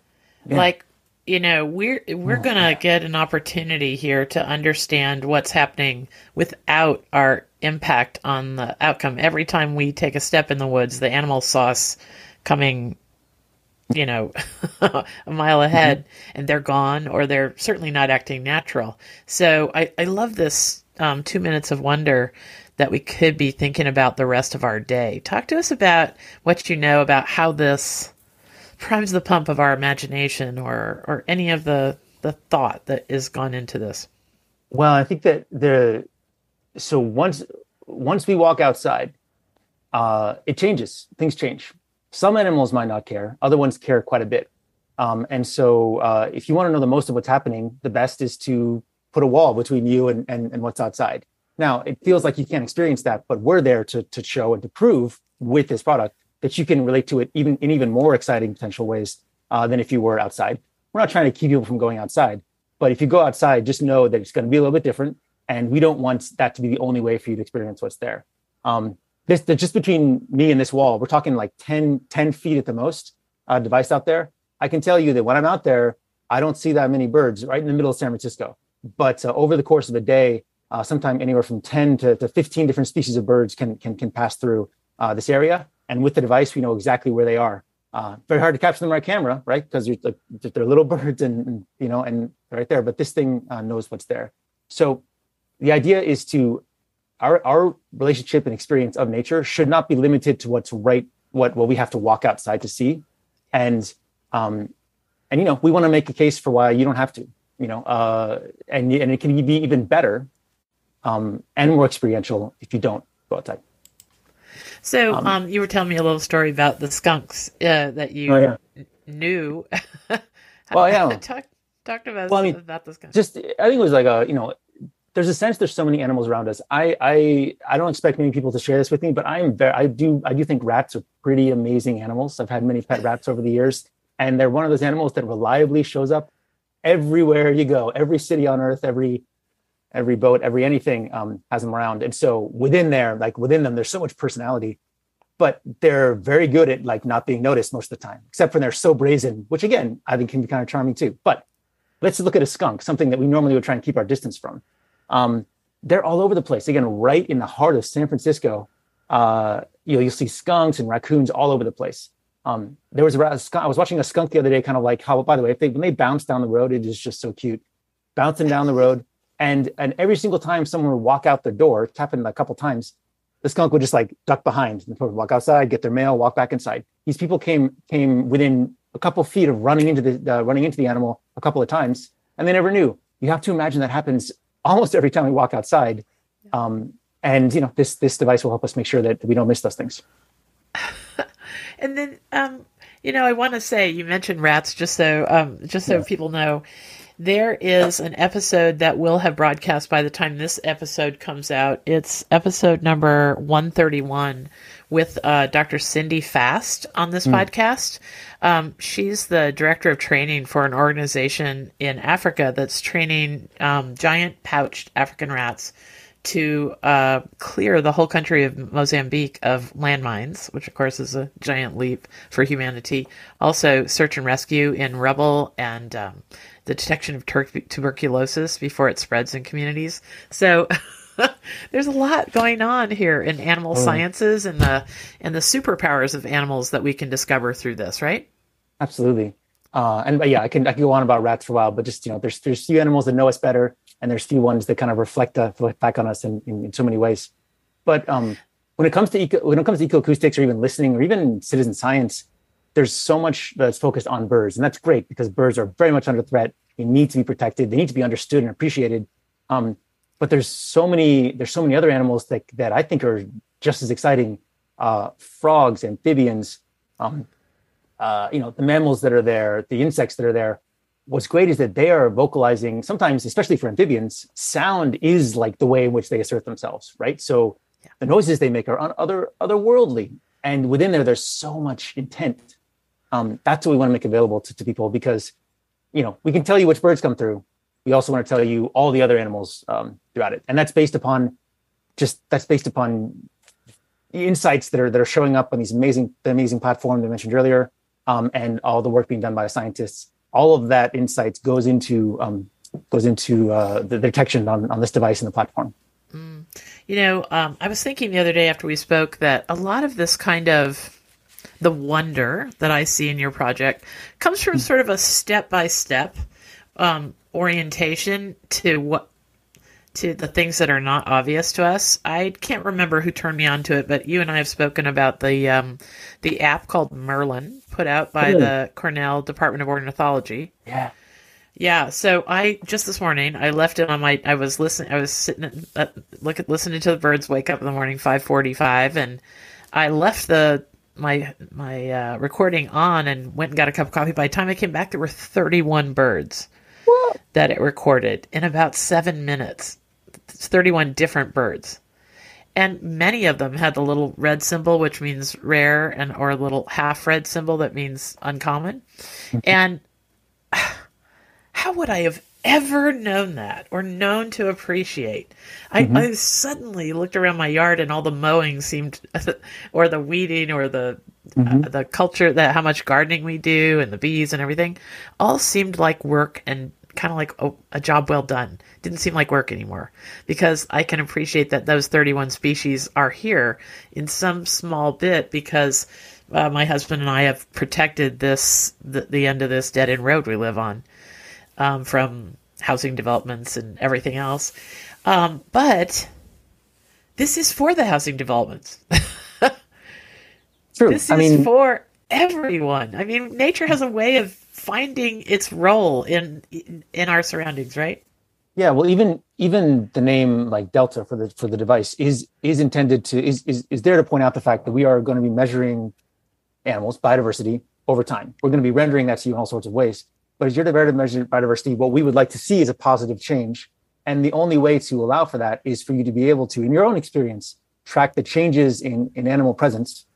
Yeah. Like, you know, we're we're oh, gonna get an opportunity here to understand what's happening without our impact on the outcome. Every time we take a step in the woods, the animal saw us coming you know, a mile ahead mm-hmm. and they're gone or they're certainly not acting natural. So I, I love this um, two minutes of wonder that we could be thinking about the rest of our day. Talk to us about what you know about how this primes the pump of our imagination or, or any of the, the thought that is gone into this. Well, I think that the so once once we walk outside, uh, it changes. Things change. Some animals might not care. Other ones care quite a bit. Um, and so, uh, if you want to know the most of what's happening, the best is to put a wall between you and, and, and what's outside. Now, it feels like you can't experience that, but we're there to, to show and to prove with this product that you can relate to it even in even more exciting potential ways uh, than if you were outside. We're not trying to keep people from going outside, but if you go outside, just know that it's going to be a little bit different, and we don't want that to be the only way for you to experience what's there. Um, this just between me and this wall, we're talking like 10, 10 feet at the most uh, device out there. I can tell you that when I'm out there, I don't see that many birds right in the middle of San Francisco. But uh, over the course of a day, uh, sometime anywhere from 10 to, to 15 different species of birds can, can, can pass through uh, this area. And with the device, we know exactly where they are. Uh, very hard to capture them by camera, right? Because like, they're little birds and, and, you know, and right there. But this thing uh, knows what's there. So the idea is to our our relationship and experience of nature should not be limited to what's right, what what we have to walk outside to see, and um, and you know, we want to make a case for why you don't have to you know, uh, and and it can be even better um, and more experiential if you don't go outside. So, um, um, you were telling me a little story about the skunks uh, that you oh, yeah. knew. well, yeah. talk talk to us well, I mean, about the skunks. Just, I think it was like a, you know, there's a sense there's so many animals around us. I, I, I don't expect many people to share this with me, but I'm very, I do, I do think rats are pretty amazing animals. I've had many pet rats over the years, and they're one of those animals that reliably shows up everywhere you go, every city on earth, every every boat, every anything um, has them around. And so within there, like within them, there's so much personality, but they're very good at like not being noticed most of the time, except when they're so brazen, which again I think can be kind of charming too. But let's look at a skunk, something that we normally would try and keep our distance from. Um, they're all over the place. Again, right in the heart of San Francisco, uh, you know, you'll see skunks and raccoons all over the place. Um, there was a, skunk, I was watching a skunk the other day, kind of like how, by the way, if they, when they bounce down the road, it is just so cute. Bouncing down the road. And, and every single time someone would walk out the door, it happened a couple times, the skunk would just like duck behind and walk outside, get their mail, walk back inside. These people came, came within a couple feet of running into the, uh, running into the animal a couple of times and they never knew. You have to imagine that happens almost every time we walk outside. Um, and you know, this, this device will help us make sure that we don't miss those things. And then, um, you know, I want to say you mentioned rats, just so um, just so yeah. people know. There is an episode that will have broadcast by the time this episode comes out. It's episode number 131 with uh, Dr. Cindy Fast on this mm. podcast. Um, she's the director of training for an organization in Africa that's training um, giant pouched African rats to uh, clear the whole country of Mozambique of landmines, which of course is a giant leap for humanity. Also, search and rescue in rubble and um, the detection of tur- tuberculosis before it spreads in communities. So. there's a lot going on here in animal oh. sciences and the and the superpowers of animals that we can discover through this, right? Absolutely. Uh, and yeah, I can I can go on about rats for a while, but just you know, there's there's few animals that know us better and there's few ones that kind of reflect, uh, back on us in, in, in, so many ways. But um, when it comes to eco, when it comes to ecoacoustics or even listening or even citizen science, there's so much that's focused on birds, and that's great because birds are very much under threat. They need to be protected. They need to be understood and appreciated. Um, but there's so many there's so many other animals that that I think are just as exciting. Uh, frogs, amphibians, um, uh, you know, the mammals that are there, the insects that are there what's great is that they are vocalizing sometimes especially for amphibians sound is like the way in which they assert themselves right? So yeah. the noises they make are other otherworldly. And within there there's so much intent. Um, that's what we want to make available to, to people because you know we can tell you which birds come through. We also want to tell you all the other animals um, throughout it. And that's based upon just that's based upon insights that are that are showing up on these amazing the amazing platform I mentioned earlier um, and all the work being done by scientists all of that insights goes into um, goes into uh, the, detection on, on this device and the platform. Mm. You know, um, I was thinking the other day after we spoke that a lot of this kind of the wonder that I see in your project comes from mm. sort of a step by step orientation to what to the things that are not obvious to us. I can't remember who turned me on to it, but you and I have spoken about the um, the app called Merlin, put out by Really? the Cornell Department of Ornithology. Yeah. Yeah, so I just this morning I left it on my. I was listening. I was sitting, at, look at listening to the birds wake up in the morning, five forty-five, and I left the my my uh, recording on and went and got a cup of coffee. By the time I came back, there were thirty-one birds that it recorded in about seven minutes. It's thirty-one different birds, and many of them had the little red symbol, which means rare, and or a little half red symbol that means uncommon, mm-hmm. and how would I have ever known that or known to appreciate? I, mm-hmm. I suddenly looked around my yard and all the mowing seemed, or the weeding or the mm-hmm. uh, the culture that how much gardening we do and the bees and everything, all seemed like work and kind of like a, a job well done. Didn't seem like work anymore because I can appreciate that those 31 species are here in some small bit because uh, my husband and I have protected this the, the end of this dead end road we live on um, from housing developments and everything else. Um, but this is for the housing developments. True. This I is mean, for everyone. I mean, nature has a way of finding its role in in our surroundings, right? yeah. Well, even even the name like Delta for the for the device is is intended to is is is there to point out the fact that we are going to be measuring animals biodiversity over time. We're going to be rendering that to you in all sorts of ways. But as you're to measure biodiversity, what we would like to see is a positive change. And the only way to allow for that is for you to be able to, in your own experience, track the changes in, in animal presence,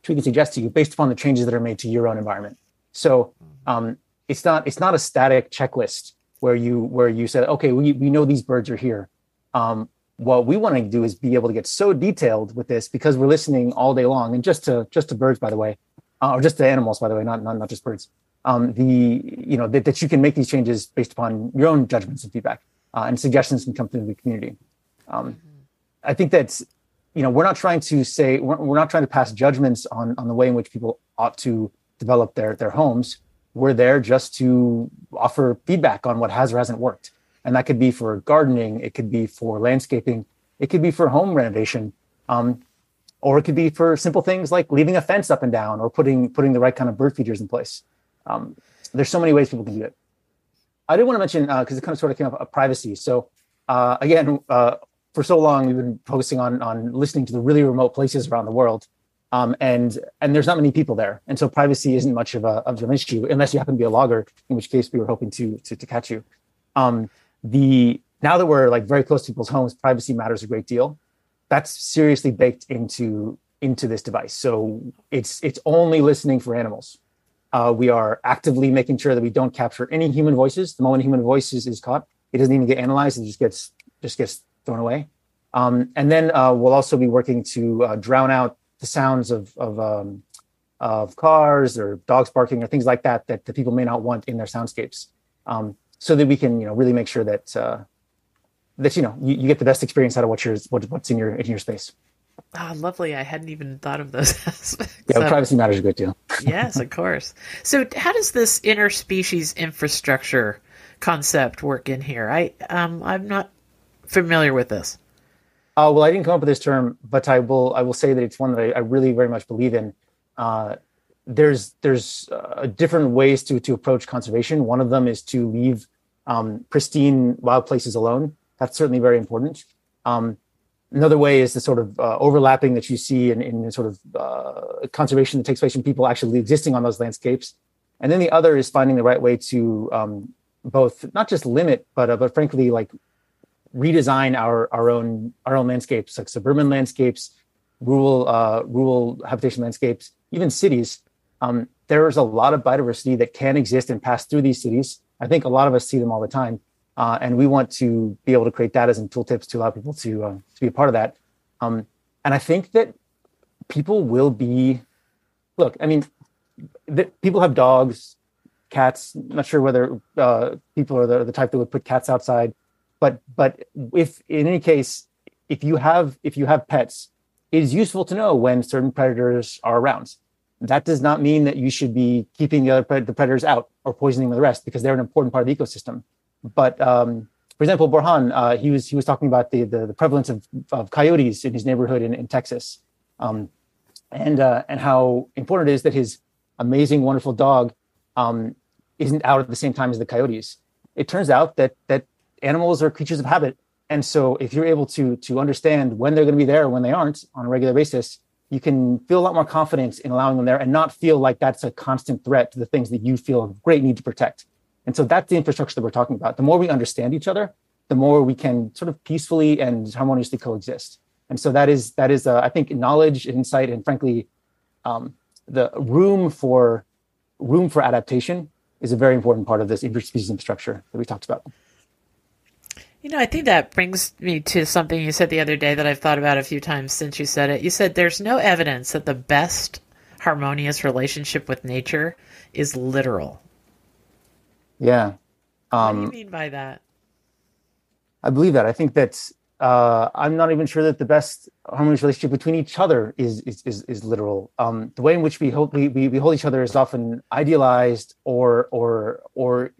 which we can suggest to you based upon the changes that are made to your own environment. So um, it's not it's not a static checklist where you where you said, okay, we, we know these birds are here. Um, what we want to do is be able to get so detailed with this because we're listening all day long, and just to just to birds, by the way, uh, or just to animals, by the way, not not, not just birds. Um, the you know that, that you can make these changes based upon your own judgments and feedback uh, and suggestions can come through the community. Um, I think that's you know we're not trying to say we're, we're not trying to pass judgments on on the way in which people ought to develop their their homes. We're there just to offer feedback on what has or hasn't worked, and that could be for gardening, it could be for landscaping, it could be for home renovation, um, or it could be for simple things like leaving a fence up and down or putting putting the right kind of bird feeders in place. Um, there's so many ways people can do it. I did want to mention because it kind of sort of came up uh, privacy. So uh, again, uh, for so long we've been focusing on on listening to the really remote places around the world, um, and and there's not many people there, and so privacy isn't much of a of an issue unless you happen to be a logger, in which case we were hoping to to, to catch you. Um, the now that we're like very close to people's homes, privacy matters a great deal. That's seriously baked into into this device. So it's it's only listening for animals. Uh, we are actively making sure that we don't capture any human voices. The moment human voice is, is caught, it doesn't even get analyzed; it just gets just gets thrown away. Um, and then uh, we'll also be working to uh, drown out the sounds of of, um, of cars or dogs barking or things like that that the people may not want in their soundscapes, um, so that we can you know really make sure that uh, that you know you, you get the best experience out of what yours what, what's in your in your space. Ah, lovely. I hadn't even thought of those aspects. Yeah, privacy matters a good deal. yes, of course. So, how does this interspecies infrastructure concept work in here? I um, I'm not familiar with this. Uh, well, I didn't come up with this term, but I will. I will say that it's one that I, I really very much believe in. Uh, there's there's uh, different ways to to approach conservation. One of them is to leave um, pristine wild places alone. That's certainly very important. Um, another way is the sort of uh, overlapping that you see in, in sort of uh, conservation that takes place from people actually existing on those landscapes. And then the other is finding the right way to um, both not just limit, but uh, but frankly like redesign our our own our own landscapes, like suburban landscapes, rural uh, rural habitation landscapes, even cities. Um, there is a lot of biodiversity that can exist and pass through these cities. I think a lot of us see them all the time, uh, and we want to be able to create data and tooltips to allow people to uh, to be a part of that. Um, and I think that people will be. Look, I mean, the, people have dogs, cats. I'm not sure whether uh, people are the, the type that would put cats outside but but if in any case if you have if you have pets it is useful to know when certain predators are around. That does not mean that you should be keeping the other pred- the predators out or poisoning the rest because they're an important part of the ecosystem. But um, for example, Bourhan, uh, he was he was talking about the the, the prevalence of, of coyotes in his neighborhood in, in Texas, um, and uh, and how important it is that his amazing, wonderful dog um, isn't out at the same time as the coyotes. It turns out that that animals are creatures of habit, and so if you're able to to understand when they're going to be there, when they aren't on a regular basis, you can feel a lot more confidence in allowing them there, and not feel like that's a constant threat to the things that you feel a great need to protect. And so that's the infrastructure that we're talking about. The more we understand each other, the more we can sort of peacefully and harmoniously coexist. And so that is that is uh, I think knowledge, insight, and frankly, um, the room for room for adaptation is a very important part of this interspecies infrastructure that we talked about. You know, I think that brings me to something you said the other day that I've thought about a few times since you said it. You said there's no evidence that the best harmonious relationship with nature is literal. Yeah. Um, what do you um, mean by that? I believe that. I think that uh, I'm not even sure that the best harmonious relationship between each other is is is, is literal. Um, the way in which we hold we, we, we hold each other is often idealized or or or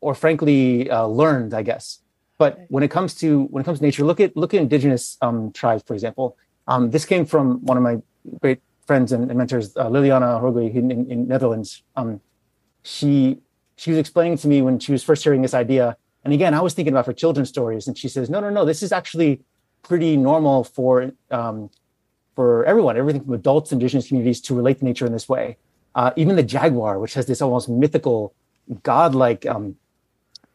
or frankly uh, learned, I guess. But when it comes to when it comes to nature, look at look at indigenous um, tribes, for example. Um, this came from one of my great friends and, and mentors, uh, Liliana Horgui in, in, in Netherlands. Um, she she was explaining to me when she was first hearing this idea. And again, I was thinking about her children's stories, and she says, "No, no, no. This is actually pretty normal for um, for everyone, everything from adults, indigenous communities, to relate to nature in this way. Uh, even the jaguar, which has this almost mythical, godlike um,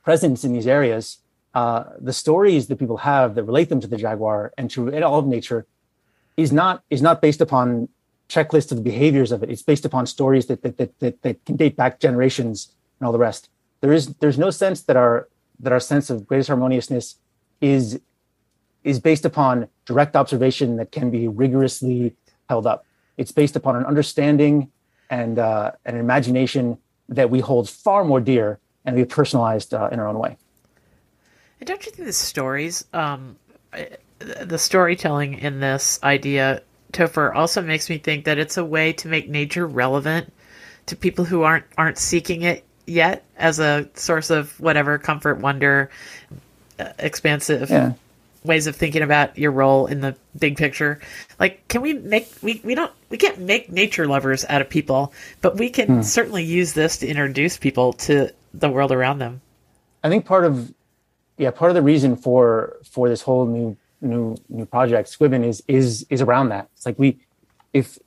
presence in these areas, uh, the stories that people have that relate them to the jaguar and to all of nature is not is not based upon checklists of the behaviors of it. It's based upon stories that that, that that that can date back generations and all the rest. There is there's no sense that our that our sense of greatest harmoniousness is is based upon direct observation that can be rigorously held up. It's based upon an understanding and uh, an imagination that we hold far more dear and we personalized uh, in our own way. And don't you think the stories, um, the storytelling in this idea, Topher, also makes me think that it's a way to make nature relevant to people who aren't aren't seeking it yet as a source of whatever comfort, wonder, uh, expansive yeah. ways of thinking about your role in the big picture. Like, can we make we we don't we can't make nature lovers out of people, but we can hmm. certainly use this to introduce people to the world around them. I think part of yeah part of the reason for for this whole new new new project Squibbon is is is around that. It's like we if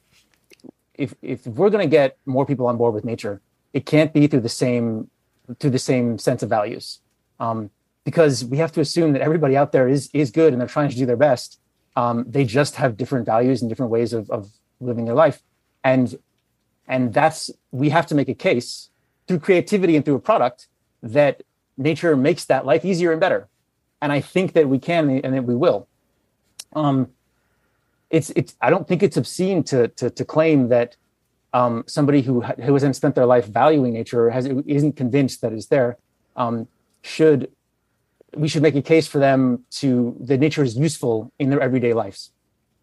if if we're going to get more people on board with nature, it can't be through the same through the same sense of values. Um, because we have to assume that everybody out there is is good and they're trying to do their best. Um, they just have different values and different ways of, of living their life. And and that's we have to make a case through creativity and through a product that nature makes that life easier and better and i think that we can and that we will um, it's it's i don't think it's obscene to to, to claim that um, somebody who who hasn't spent their life valuing nature or has isn't convinced that it's there um, should we should make a case for them to that nature is useful in their everyday lives.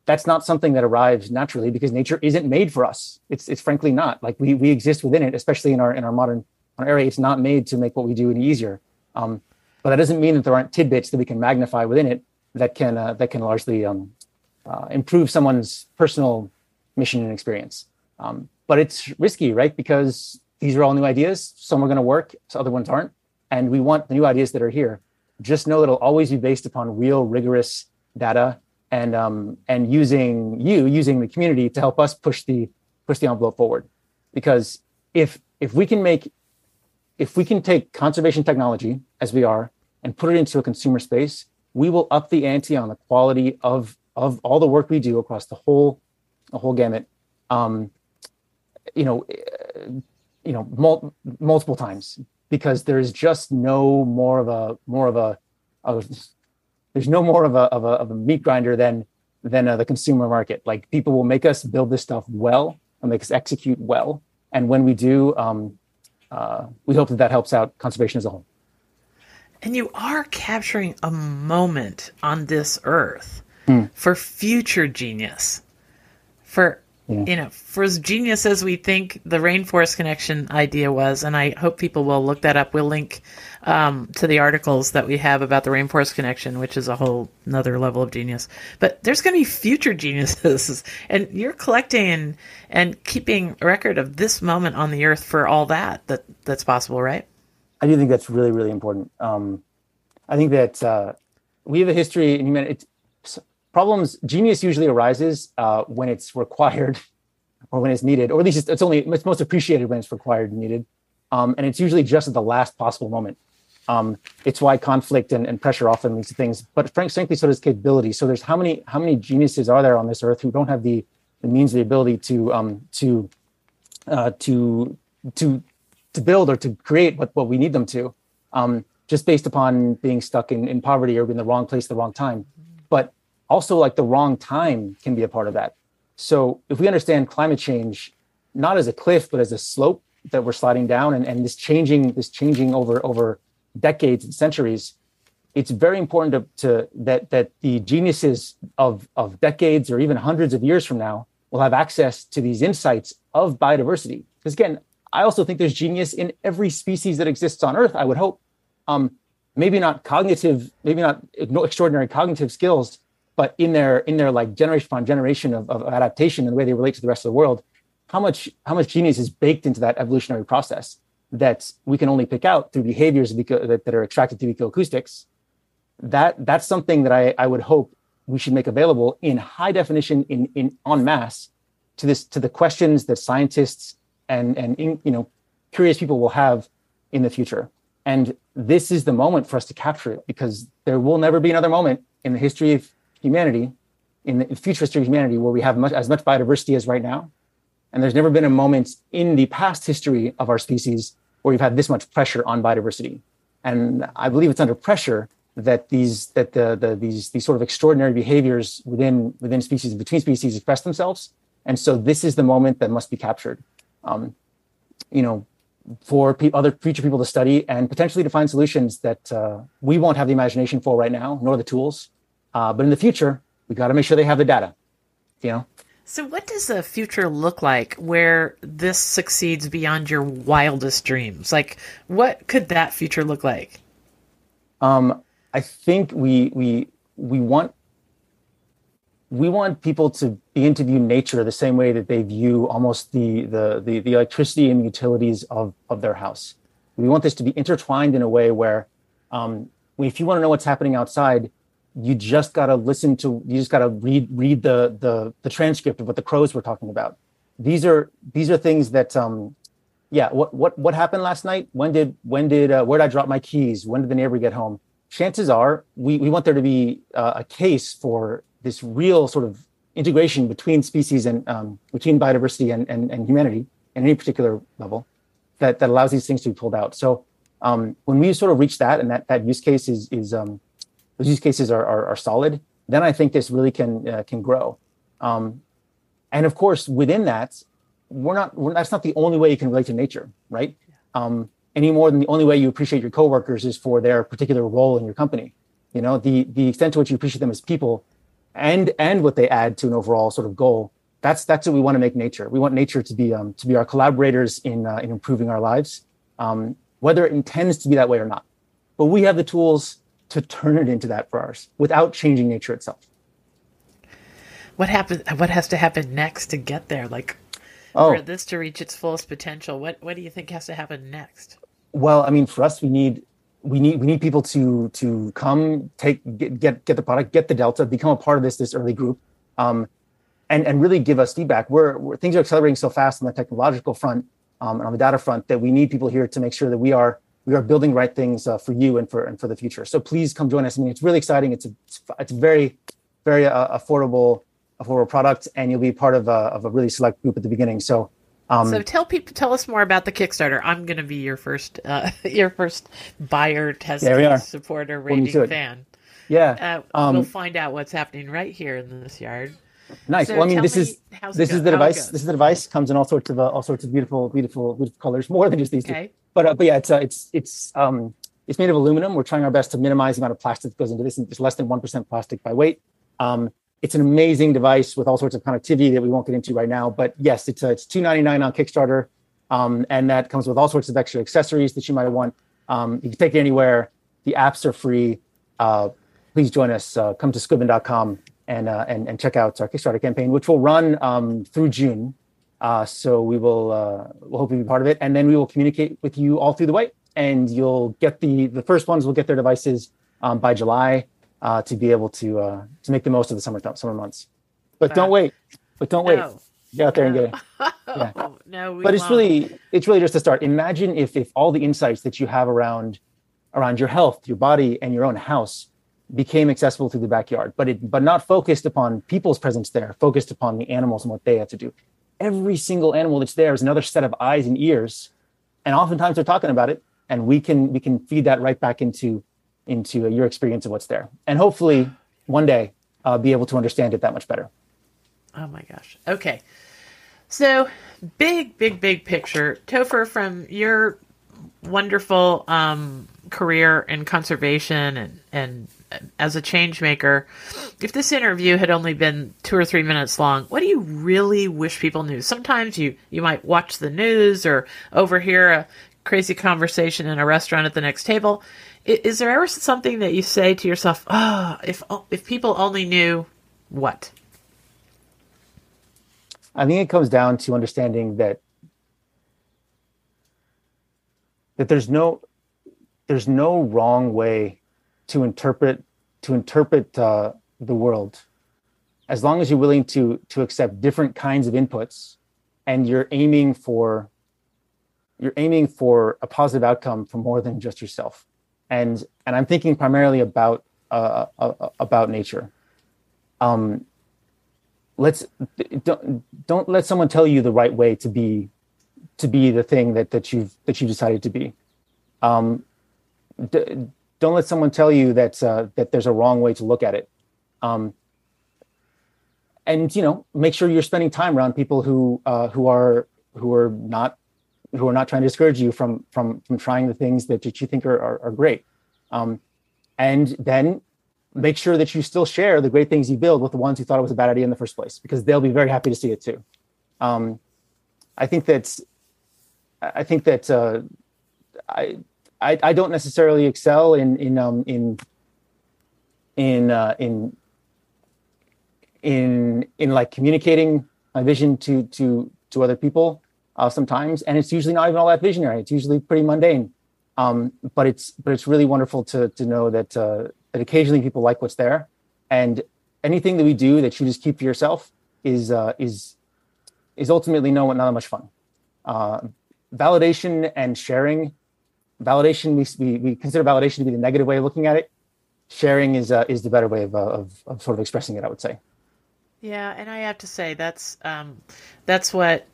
That's not something that arrives naturally because nature isn't made for us. It's it's frankly not. Like we we exist within it, especially in our in our modern our area. It's not made to make what we do any easier. Um, but that doesn't mean that there aren't tidbits that we can magnify within it that can uh, that can largely um, uh, improve someone's personal mission and experience. Um, but it's risky, right? Because these are all new ideas. Some are going to work, so other ones aren't. And we want the new ideas that are here. Just know that it'll always be based upon real, rigorous data and um, and using you, using the community to help us push the push the envelope forward. Because if if we can make if we can take conservation technology as we are and put it into a consumer space, we will up the ante on the quality of of all the work we do across the whole the whole gamut. Um, you know, you know, mul- multiple times because there's just no more of a more of a, of, there's no more of a of a of a meat grinder than than uh, the consumer market. Like people will make us build this stuff well and make us execute well, and when we do, um, uh, we hope that that helps out conservation as a whole. And you are capturing a moment on this earth hmm. for future genius, for yeah. you know, for as genius as we think the rainforest connection idea was, and I hope people will look that up. We'll link um, to the articles that we have about the rainforest connection, which is a whole another level of genius. But there's going to be future geniuses, and you're collecting and, and keeping a record of this moment on the earth for all that that that's possible, right? I do think that's really really important. Um, I think that uh, we have a history in humanity problems genius usually arises uh, when it's required or when it's needed or at least it's, only it's most appreciated when it's required and needed. Um, and it's usually just at the last possible moment. Um, it's why conflict and, and, pressure often leads to things but frank, frankly so does capability. So there's how many how many geniuses are there on this earth who don't have the, the means the ability to um, to uh, to to to build or to create what, what we need them to um, just based upon being stuck in, in poverty or in the wrong place at the wrong time also like the wrong time can be a part of that. So if we understand climate change not as a cliff but as a slope that we're sliding down and, and this changing this changing over over decades and centuries it's very important to, to that that the geniuses of of decades or even hundreds of years from now will have access to these insights of biodiversity. Because again i also think there's genius in every species that exists on earth i would hope. Um, maybe not cognitive maybe not extraordinary cognitive skills but in their in their like generation upon generation of, of adaptation and the way they relate to the rest of the world how much how much genius is baked into that evolutionary process that we can only pick out through behaviors that, that are extracted through ecoacoustics? That that's something that I, I would hope we should make available in high definition in in en masse to this to the questions that scientists and and you know curious people will have in the future. And this is the moment for us to capture it because there will never be another moment in the history of humanity, in the future history of humanity, where we have much, as much biodiversity as right now. And there's never been a moment in the past history of our species where we've had this much pressure on biodiversity. And I believe it's under pressure that these that the, the these these sort of extraordinary behaviors within within species between species express themselves. And so this is the moment that must be captured. Um, you know, for pe- other future people to study and potentially to find solutions that uh, we won't have the imagination for right now, nor the tools. Uh, but in the future, we got to make sure they have the data. You know. So, what does the future look like where this succeeds beyond your wildest dreams? Like, what could that future look like? Um, I think we we we want we want people to begin to view nature the same way that they view almost the the the, the electricity and utilities of of their house. We want this to be intertwined in a way where, um, if you want to know what's happening outside, you just got to listen to you just got to read read the the the transcript of what the crows were talking about. These are these are things that um yeah what what what happened last night? When did when did uh, where did i drop my keys? When did the neighbor get home? Chances are we we want there to be uh, a case for this real sort of integration between species and um, between biodiversity and, and and humanity in any particular level that that allows these things to be pulled out. So um, when we sort of reach that and that that use case is is um, those use cases are, are, are solid, then I think this really can uh, can grow. Um, and of course, within that, we're not we're, that's not the only way you can relate to nature, right? Um, any more than the only way you appreciate your coworkers is for their particular role in your company. You know, the the extent to which you appreciate them as people, and and what they add to an overall sort of goal. That's that's what we want to make nature. We want nature to be um, to be our collaborators in uh, in improving our lives, um, whether it intends to be that way or not. But we have the tools to turn it into that for ours without changing nature itself. What happens? What has to happen next to get there? Like oh. for this to reach its fullest potential, what what do you think has to happen next? Well, I mean, for us, we need we need we need people to to come take get get, get the product, get the delta, become a part of this this early group, um, and and really give us feedback. We're, we're things are accelerating so fast on the technological front um, and on the data front that we need people here to make sure that we are we are building right things uh, for you and for and for the future. So please come join us. I mean, it's really exciting. It's a it's a very very uh, affordable affordable product, and you'll be part of a, of a really select group at the beginning. So. Um, so tell people, tell us more about the Kickstarter. I'm going to be your first, uh, your first buyer, tester, supporter, rating fan. Yeah, uh, um, we'll find out what's happening right here in this yard. Nice. So well, I mean, this is this is the device. This is the device. Comes in all sorts of uh, all sorts of beautiful, beautiful, beautiful colors. More than just these okay. two but uh, but yeah, it's uh, it's it's um, it's made of aluminum. We're trying our best to minimize the amount of plastic that goes into this. It's less than one percent plastic by weight. Um, it's an amazing device with all sorts of connectivity that we won't get into right now. But yes, it's uh, it's two ninety nine on Kickstarter, um, and that comes with all sorts of extra accessories that you might want. Um, you can take it anywhere. The apps are free. Uh, please join us. Uh, come to squibbon.com and, uh, and and check out our Kickstarter campaign, which will run um, through June. Uh, so we will uh, we'll hopefully be part of it, and then we will communicate with you all through the way, and you'll get the the first ones will get their devices um, by July uh, to be able to uh, to make the most of the summer summer months. But don't wait. But don't wait. Get out there and get it. Yeah. no, we But it's won't. really it's really just a start. Imagine if if all the insights that you have around around your health, your body, and your own house became accessible through the backyard, but it but not focused upon people's presence there, focused upon the animals and what they had to do. Every single animal that's there is another set of eyes and ears, and oftentimes they're talking about it, and we can we can feed that right back into into your experience of what's there, and hopefully one day uh, be able to understand it that much better. Oh my gosh. Okay. So, big, big, big picture. Topher, from your wonderful um, career in conservation and, and as a change maker, if this interview had only been two or three minutes long, what do you really wish people knew? Sometimes you, you might watch the news or overhear a crazy conversation in a restaurant at the next table. I- Is there ever something that you say to yourself, oh, if, if people only knew what? I think it comes down to understanding that that there's no there's no wrong way to interpret to interpret uh, the world. As long as you're willing to to accept different kinds of inputs and you're aiming for you're aiming for a positive outcome for more than just yourself. And and i'm thinking primarily about uh, uh, about nature. Um let's don't don't let someone tell you the right way to be to be the thing that that you've that you decided to be. Um d- don't let someone tell you that uh, that there's a wrong way to look at it. Um and you know make sure you're spending time around people who uh who are who are not who are not trying to discourage you from from from trying the things that, that you think are, are, are great. Um and then make sure that you still share the great things you build with the ones who thought it was a bad idea in the first place because they'll be very happy to see it too. Um, i think that's i think that uh, I, I i don't necessarily excel in in um in in uh, in in in like communicating my vision to to to other people uh, sometimes. And it's usually not even all that visionary. It's usually pretty mundane. Um, but it's but it's really wonderful to to know that uh, that occasionally people like what's there. And anything that we do that you just keep to yourself is uh, is is ultimately no not that much fun. Uh, validation and sharing validation we, we we consider validation to be the negative way of looking at it sharing is uh, is the better way of, uh, of of sort of expressing it i would say Yeah, and I have to say that's um, that's what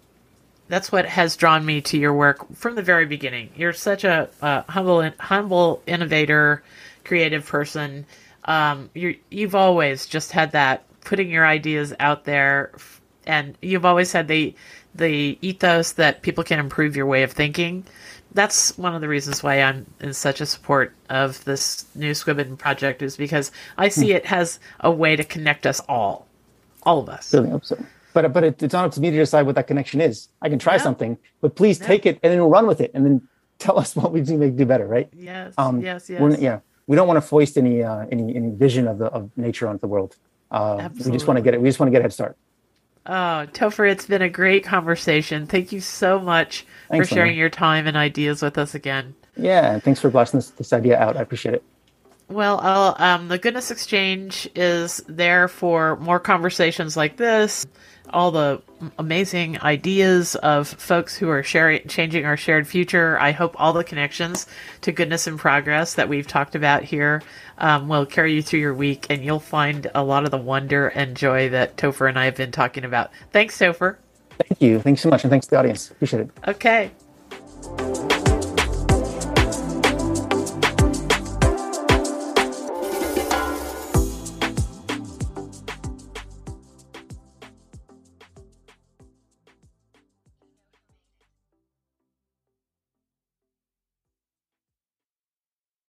that's what has drawn me to your work from the very beginning. You're such a uh, humble, humble innovator, creative person. Um, you you've always just had that putting your ideas out there, and you've always had the the ethos that people can improve your way of thinking. That's one of the reasons why I'm in such a support of this new Squibbon project is because I see it has a way to connect us all, all of us. Certainly hope so. But but it, it's not up to me to decide what that connection is. I can try No. something, but please take it and then run with it, and then tell us what we do make do better, right? Yes, Um, yes, yes. Yeah, we don't want to foist any uh, any any vision of the of nature onto the world. Uh, we just want to get it. We just want to get a head start. Oh, Topher, it's been a great conversation. Thank you so much Thanks, for sharing Lena. your time and ideas with us again. Yeah, and thanks for blasting this, this idea out. I appreciate it. Well, I'll, um, the Goodness Exchange is there for more conversations like this, all the amazing ideas of folks who are sharing, changing our shared future. I hope all the connections to goodness and progress that we've talked about here um, will carry you through your week, and you'll find a lot of the wonder and joy that Topher and I have been talking about. Thanks, Topher. Thank you. Thanks so much, and thanks to the audience. Appreciate it. Okay.